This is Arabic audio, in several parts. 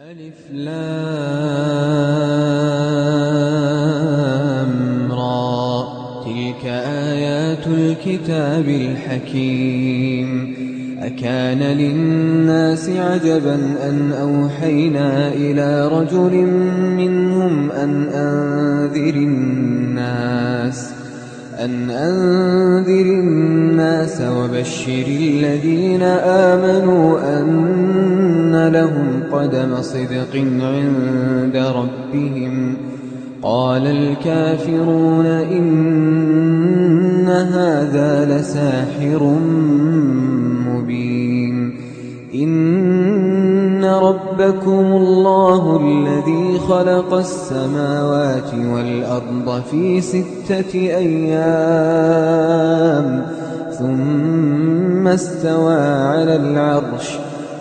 ألف لام را. تلك آيات الكتاب الحكيم. أكان للناس عجبا أن أوحينا إلى رجل منهم أن أنذر الناس. أن أنذر الناس وبشر الذين آمنوا أن لهم قدم صدق عند ربهم. قال الكافرون إن هذا لساحر مبين. إن ربكم الله الذي خلق السماوات والأرض في ستة أيام ثم استوى على العرش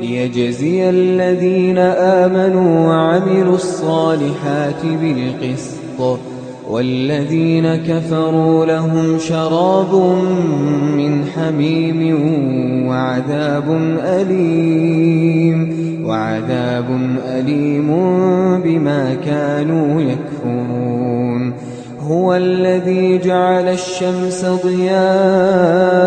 ليجزي الذين آمنوا وعملوا الصالحات بالقسط والذين كفروا لهم شراب من حميم وعذاب أليم وعذاب أليم بما كانوا يكفرون. هو الذي جعل الشمس ضياء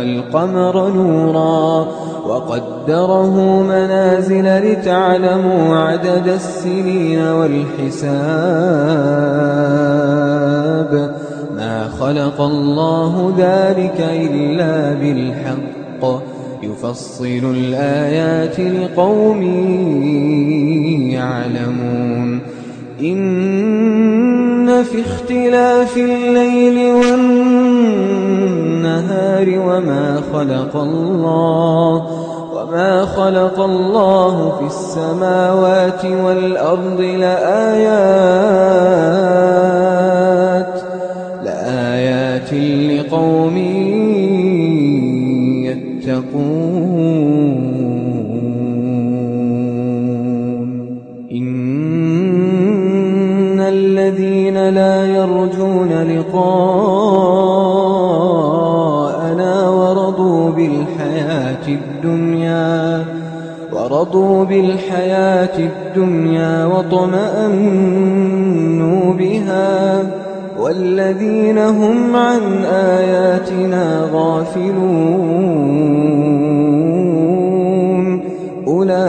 والقمر نورا وقدره منازل لتعلموا عدد السنين والحساب. ما خلق الله ذلك إلا بالحق. يفصل الآيات لقوم يعلمون. في اختلاف الليل والنهار وما خلق الله وما خلق الله في السماوات والأرض لآيات لآيات لقوم لقاءنا ورضوا بالحياة الدنيا ورضوا بالحياة الدنيا واطمأنوا بها والذين هم عن آياتنا غافلون. أولئك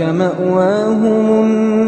مأواهم النار.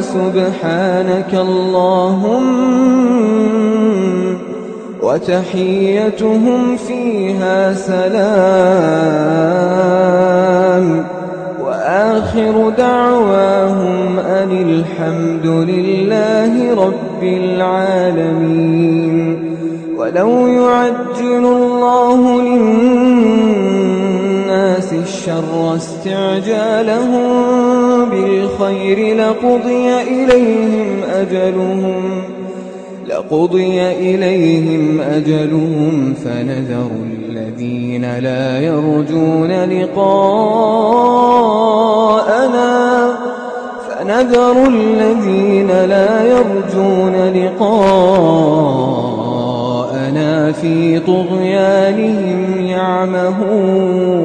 سبحانك اللهم وتحيتهم فيها سلام وآخر دعواهم أن الحمد لله رب العالمين ولو يعجل الله للناس الشر استعجالهم بالخير لقضي إليهم أجلهم لقضي إليهم أجلهم فنذر الذين لا يرجون لقاءنا فنذر الذين لا يرجون لقاءنا. ربنا في طغيانهم يعمهون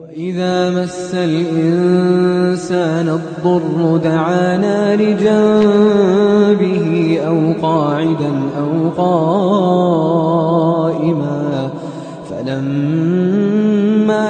وَإِذَا مس الإنسان الضر دعانا لجنبه أو قاعدا أو قائما فلما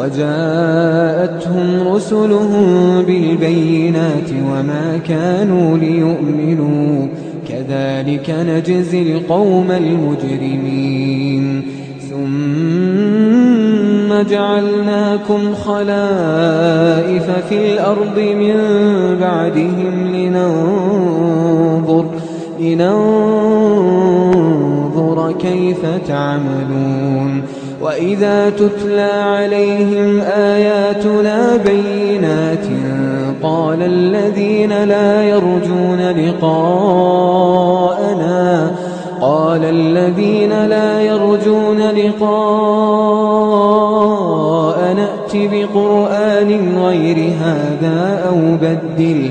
وجاءتهم رسلهم بالبينات وما كانوا ليؤمنوا. كذلك نجزي القوم المجرمين. ثم جعلناكم خلائف في الأرض من بعدهم لننظر لننظر كيف تعملون. وإذا تتلى عليهم آياتنا بينات قال الذين لا يرجون لقاءنا قال الذين لا يرجون لقاء نأت بقرآن غير هذا أو بدله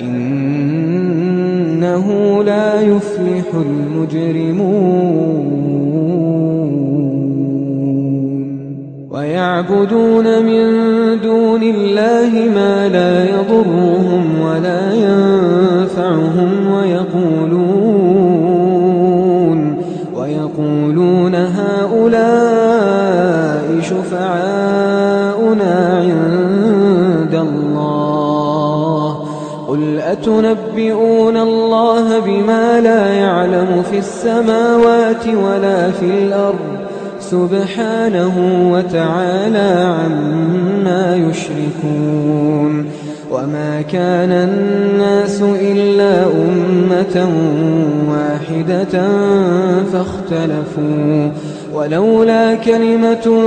إنه لا يفلح المجرمون. ويعبدون من دون الله ما لا يضرهم ولا ينفعهم ويقولون ويقولون هؤلاء شفعاؤنا أتنبئون الله بما لا يعلم في السماوات ولا في الأرض سبحانه وتعالى عما يشركون وما كان الناس إلا أمة واحدة فاختلفوا ولولا كلمة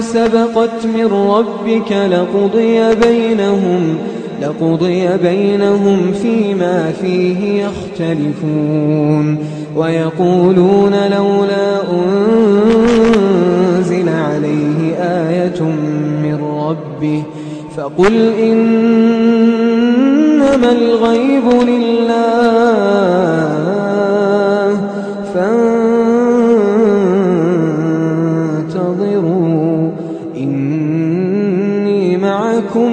سبقت من ربك لقضي بينهم لقضي بينهم فيما فيه يختلفون ويقولون لولا أنزل عليه آية من ربه فقل إنما الغيب لله فانتظروا إني معكم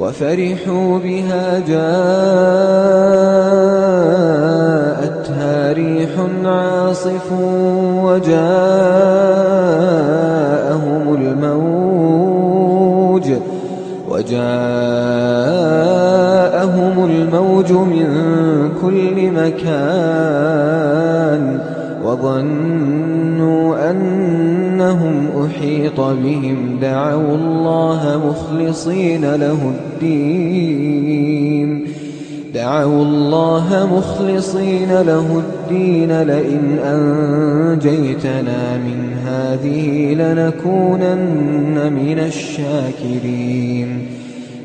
وفرحوا بها جاءتها ريح عاصف وجاءهم الموج وجاءهم الموج من كل مكان وظنوا أن أنهم أحيط بهم دعوا الله مخلصين له الدين. دعوا الله مخلصين له الدين لئن أنجيتنا من هذه لنكونن من الشاكرين.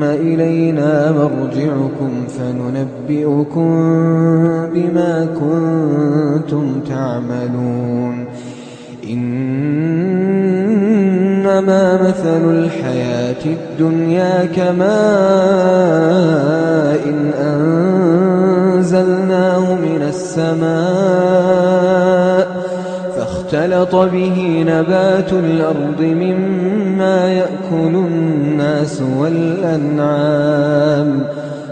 ثم إلينا مرجعكم فننبئكم بما كنتم تعملون. إنما مثل الحياة الدنيا كماء إن أنزلناه من السماء فاختلط به نبات الأرض مما يأكل الناس والأنعام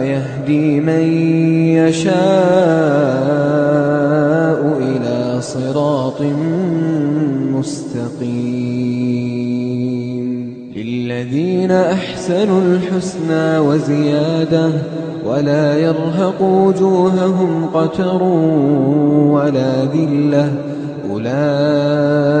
ويهدي من يشاء إلى صراط مستقيم. للذين أحسنوا الحسنى وزيادة ولا يرهق وجوههم قتر ولا ذلة أولئك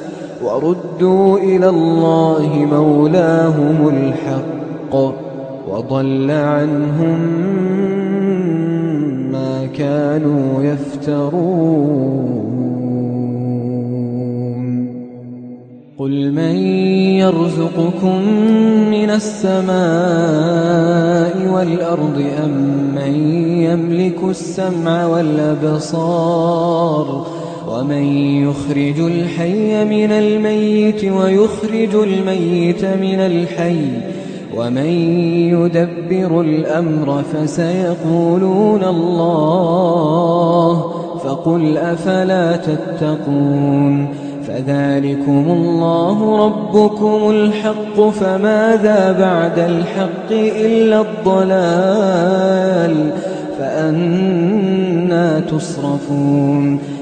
وردوا إلى الله مولاهم الحق وضل عنهم ما كانوا يفترون قل من يرزقكم من السماء والأرض أم من يملك السمع والأبصار ومن يخرج الحي من الميت ويخرج الميت من الحي ومن يدبر الأمر فسيقولون الله فقل أفلا تتقون فذلكم الله ربكم الحق فماذا بعد الحق إلا الضلال فأنا تصرفون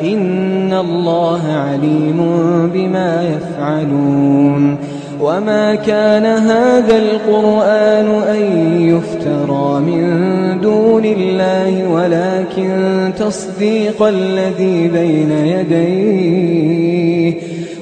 إن الله عليم بما يفعلون وما كان هذا القرآن أن يفترى من دون الله ولكن تصديق الذي بين يديه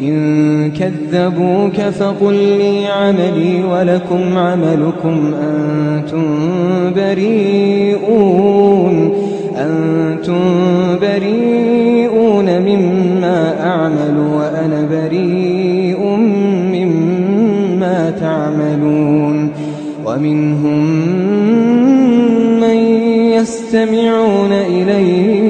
وإن كذبوك فقل لي عملي ولكم عملكم أنتم بريئون أنتم بريئون مما أعمل وأنا بريء مما تعملون. ومنهم من يستمعون إليك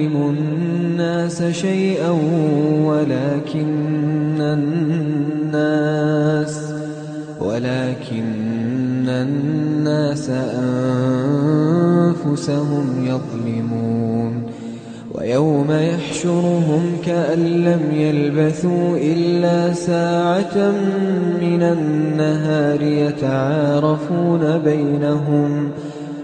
الناس شيئا ولكن الناس ولكن الناس أنفسهم يظلمون ويوم يحشرهم كأن لم يلبثوا إلا ساعة من النهار يتعارفون بينهم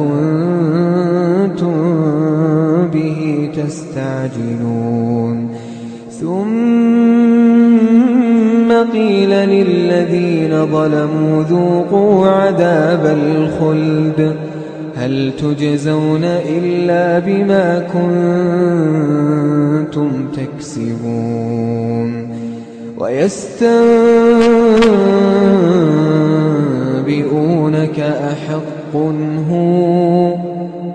كنتم به تستعجلون. ثم قيل للذين ظلموا ذوقوا عذاب الخلد. هل تجزون إلا بما كنتم تكسبون؟ ويستنبئونك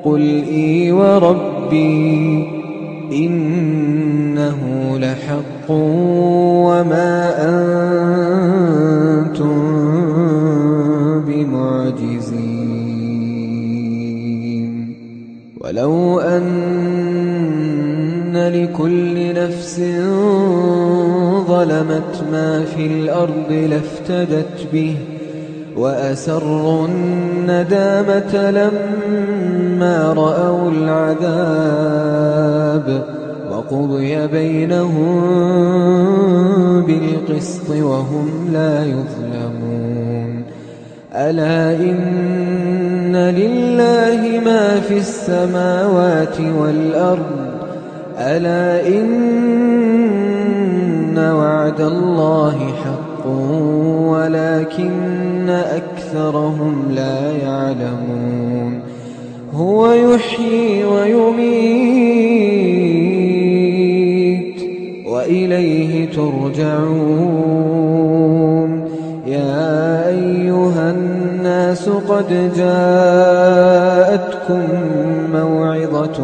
قل إي وربي إنه لحق وما أنتم بمعجزين. ولو أن لكل نفس ظلمت ما في الأرض لافتدت به وأسروا الندامة لما رأوا العذاب وقضي بينهم بالقسط وهم لا يظلمون. ألا إن لله ما في السماوات والأرض؟ ألا إن وعد الله حق؟ ولكن أكثرهم لا يعلمون. هو يحيي ويميت وإليه ترجعون. يا أيها الناس قد جاءتكم موعظة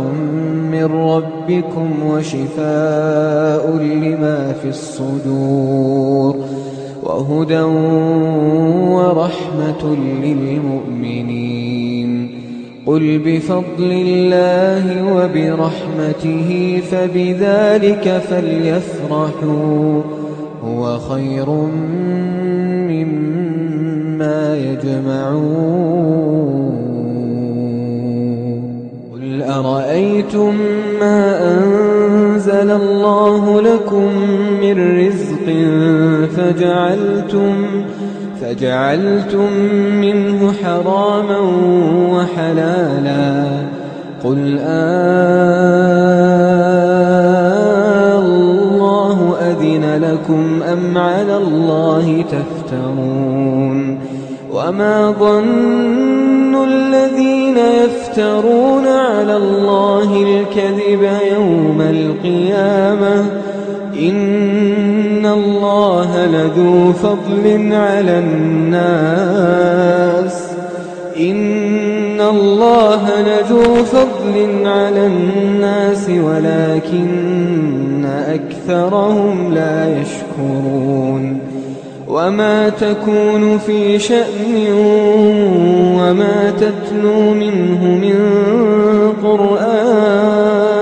من ربكم وشفاء لما في الصدور. وهدى ورحمة للمؤمنين. قل بفضل الله وبرحمته فبذلك فليفرحوا. هو خير مما يجمعون. قل أرأيتم ما أنزل الله لكم من رزق فجعلتم فجعلتم منه حراما وحلالا قل آه الله أذن لكم أم على الله تفترون وما ظن الذين يفترون على الله الكذب يوم القيامة إن الله لذو فضل على الناس إن الله لذو فضل على الناس ولكن أكثرهم لا يشكرون وما تكون في شأن وما تتلو منه من قرآن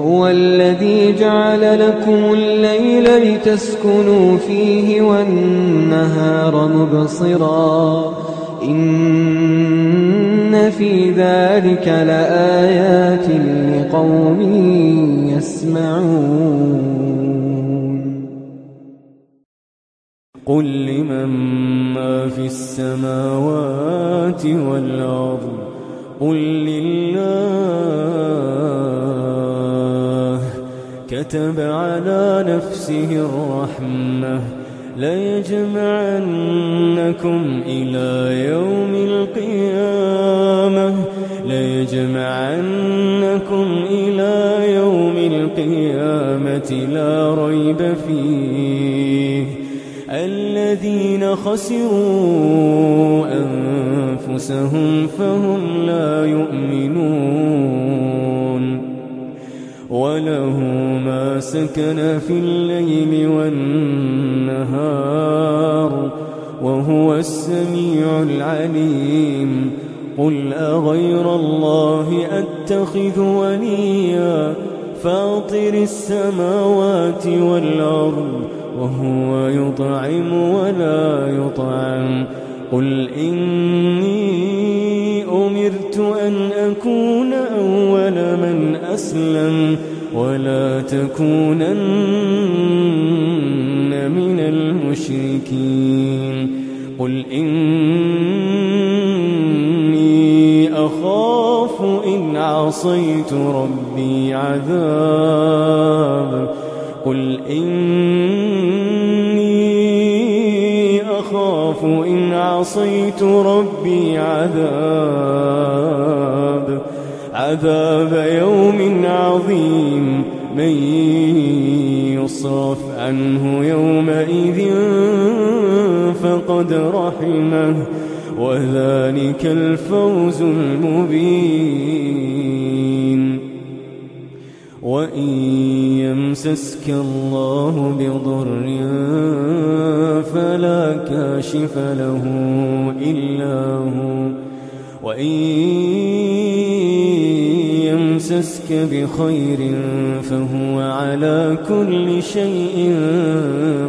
هو الذي جعل لكم الليل لتسكنوا فيه والنهار مبصرا. إن في ذلك لآيات لقوم يسمعون. قل لمن ما في السماوات والأرض؟ قل لله كتب على نفسه الرحمة ليجمعنكم إلى يوم القيامة ليجمعنكم إلى يوم القيامة لا ريب فيه. الذين خسروا أنفسهم فهم لا يؤمنون. وله ما سكن في الليل والنهار وهو السميع العليم. قل أغير الله أتخذ وليا فاطر السماوات والأرض وهو يطعم ولا يطعم. قل إني أمرت أن أكون أول من أسلم ولا تكونن من المشركين قل إني أخاف إن عصيت ربي عذاب قل إني أخاف إن عصيت ربي عذاب عذاب يوم عظيم. من يصرف عنه يومئذ فقد رحمه وذلك الفوز المبين. وإن يمسسك الله بضر فلا كاشف له إلا هو وإن يمسسك بخير فهو على كل شيء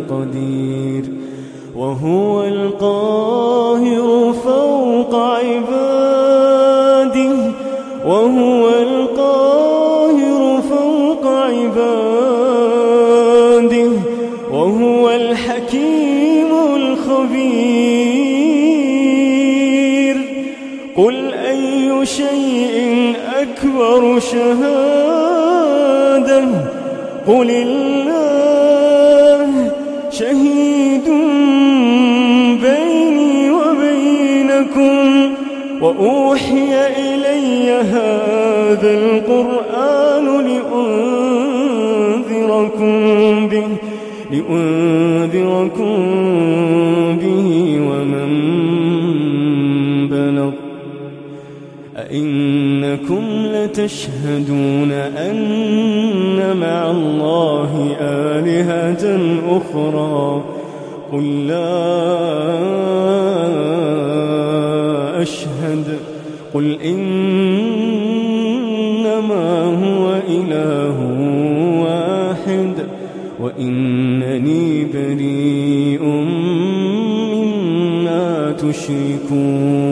قدير وهو القاهر فوق عباده وهو شيء أكبر شهادة. قل الله شهيد بيني وبينكم وأوحي إلي هذا القرآن لأنذركم به لأنذركم أئنكم لتشهدون أن مع الله آلهة أخرى. قل لا أشهد. قل إنما هو إله واحد وإنني بريء مما تشركون.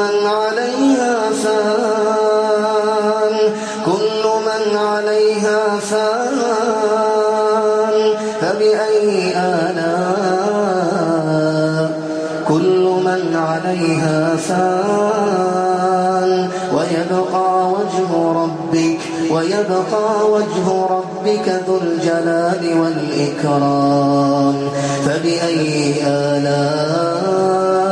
من عليها فان كل من عليها فان فبأي آلاء كل من عليها فان. ويبقى وجه ربك ويبقى وجه ربك ذو الجلال والإكرام فبأي آلاء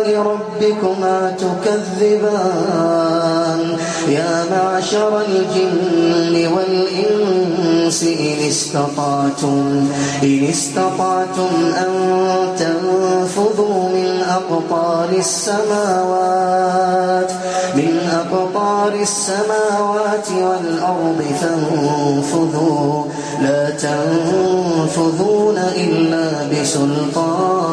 ربكما تكذبان. يا معشر الجن والإنس إن استطعتم إن استطعتم أن تنفذوا من أقطار السماوات من أقطار السماوات والأرض فانفذوا. لا تنفذون إلا بسلطان.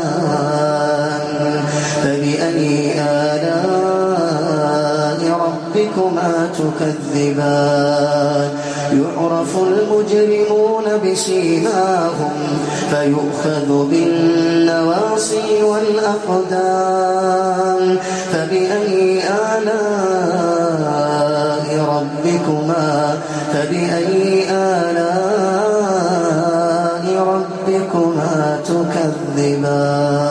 تكذبان. يعرف المجرمون بسيماهم فيؤخذ بالنواصي والأقدام. فبأي آلاء ربكما؟ فبأي آلاء ربكما تكذبان؟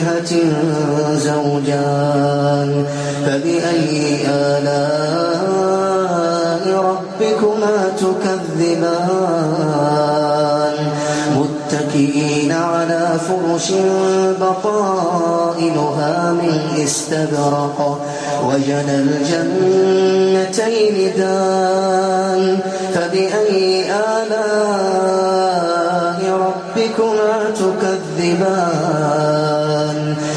فاكهة زوجان فبأي آلاء ربكما تكذبان متكئين على فرش بطائنها من استبرق وجنى الجنتين دان فبأي آلاء ربكما تكذبان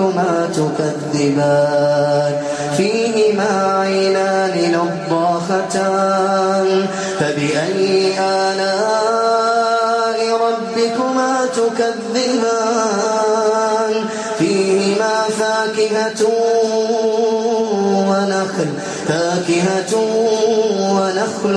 ربكما تكذبان. فيهما عينان نضاختان. فبأي آلاء ربكما تكذبان؟ فيهما فاكهة ونخل. فاكهة ونخل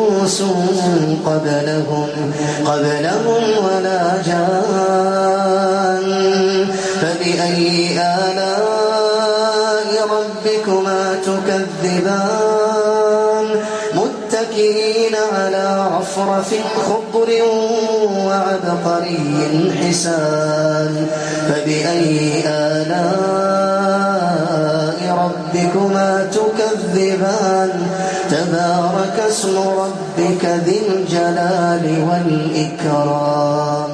إنس قبلهم قبلهم ولا جان. فبأي آلاء ربكما تكذبان؟ متكئين على رفرف خضر وعبقري حسان. فبأي آلاء ربكما تكذبان؟ تبارك اسم ربك ذي الجلال والإكرام.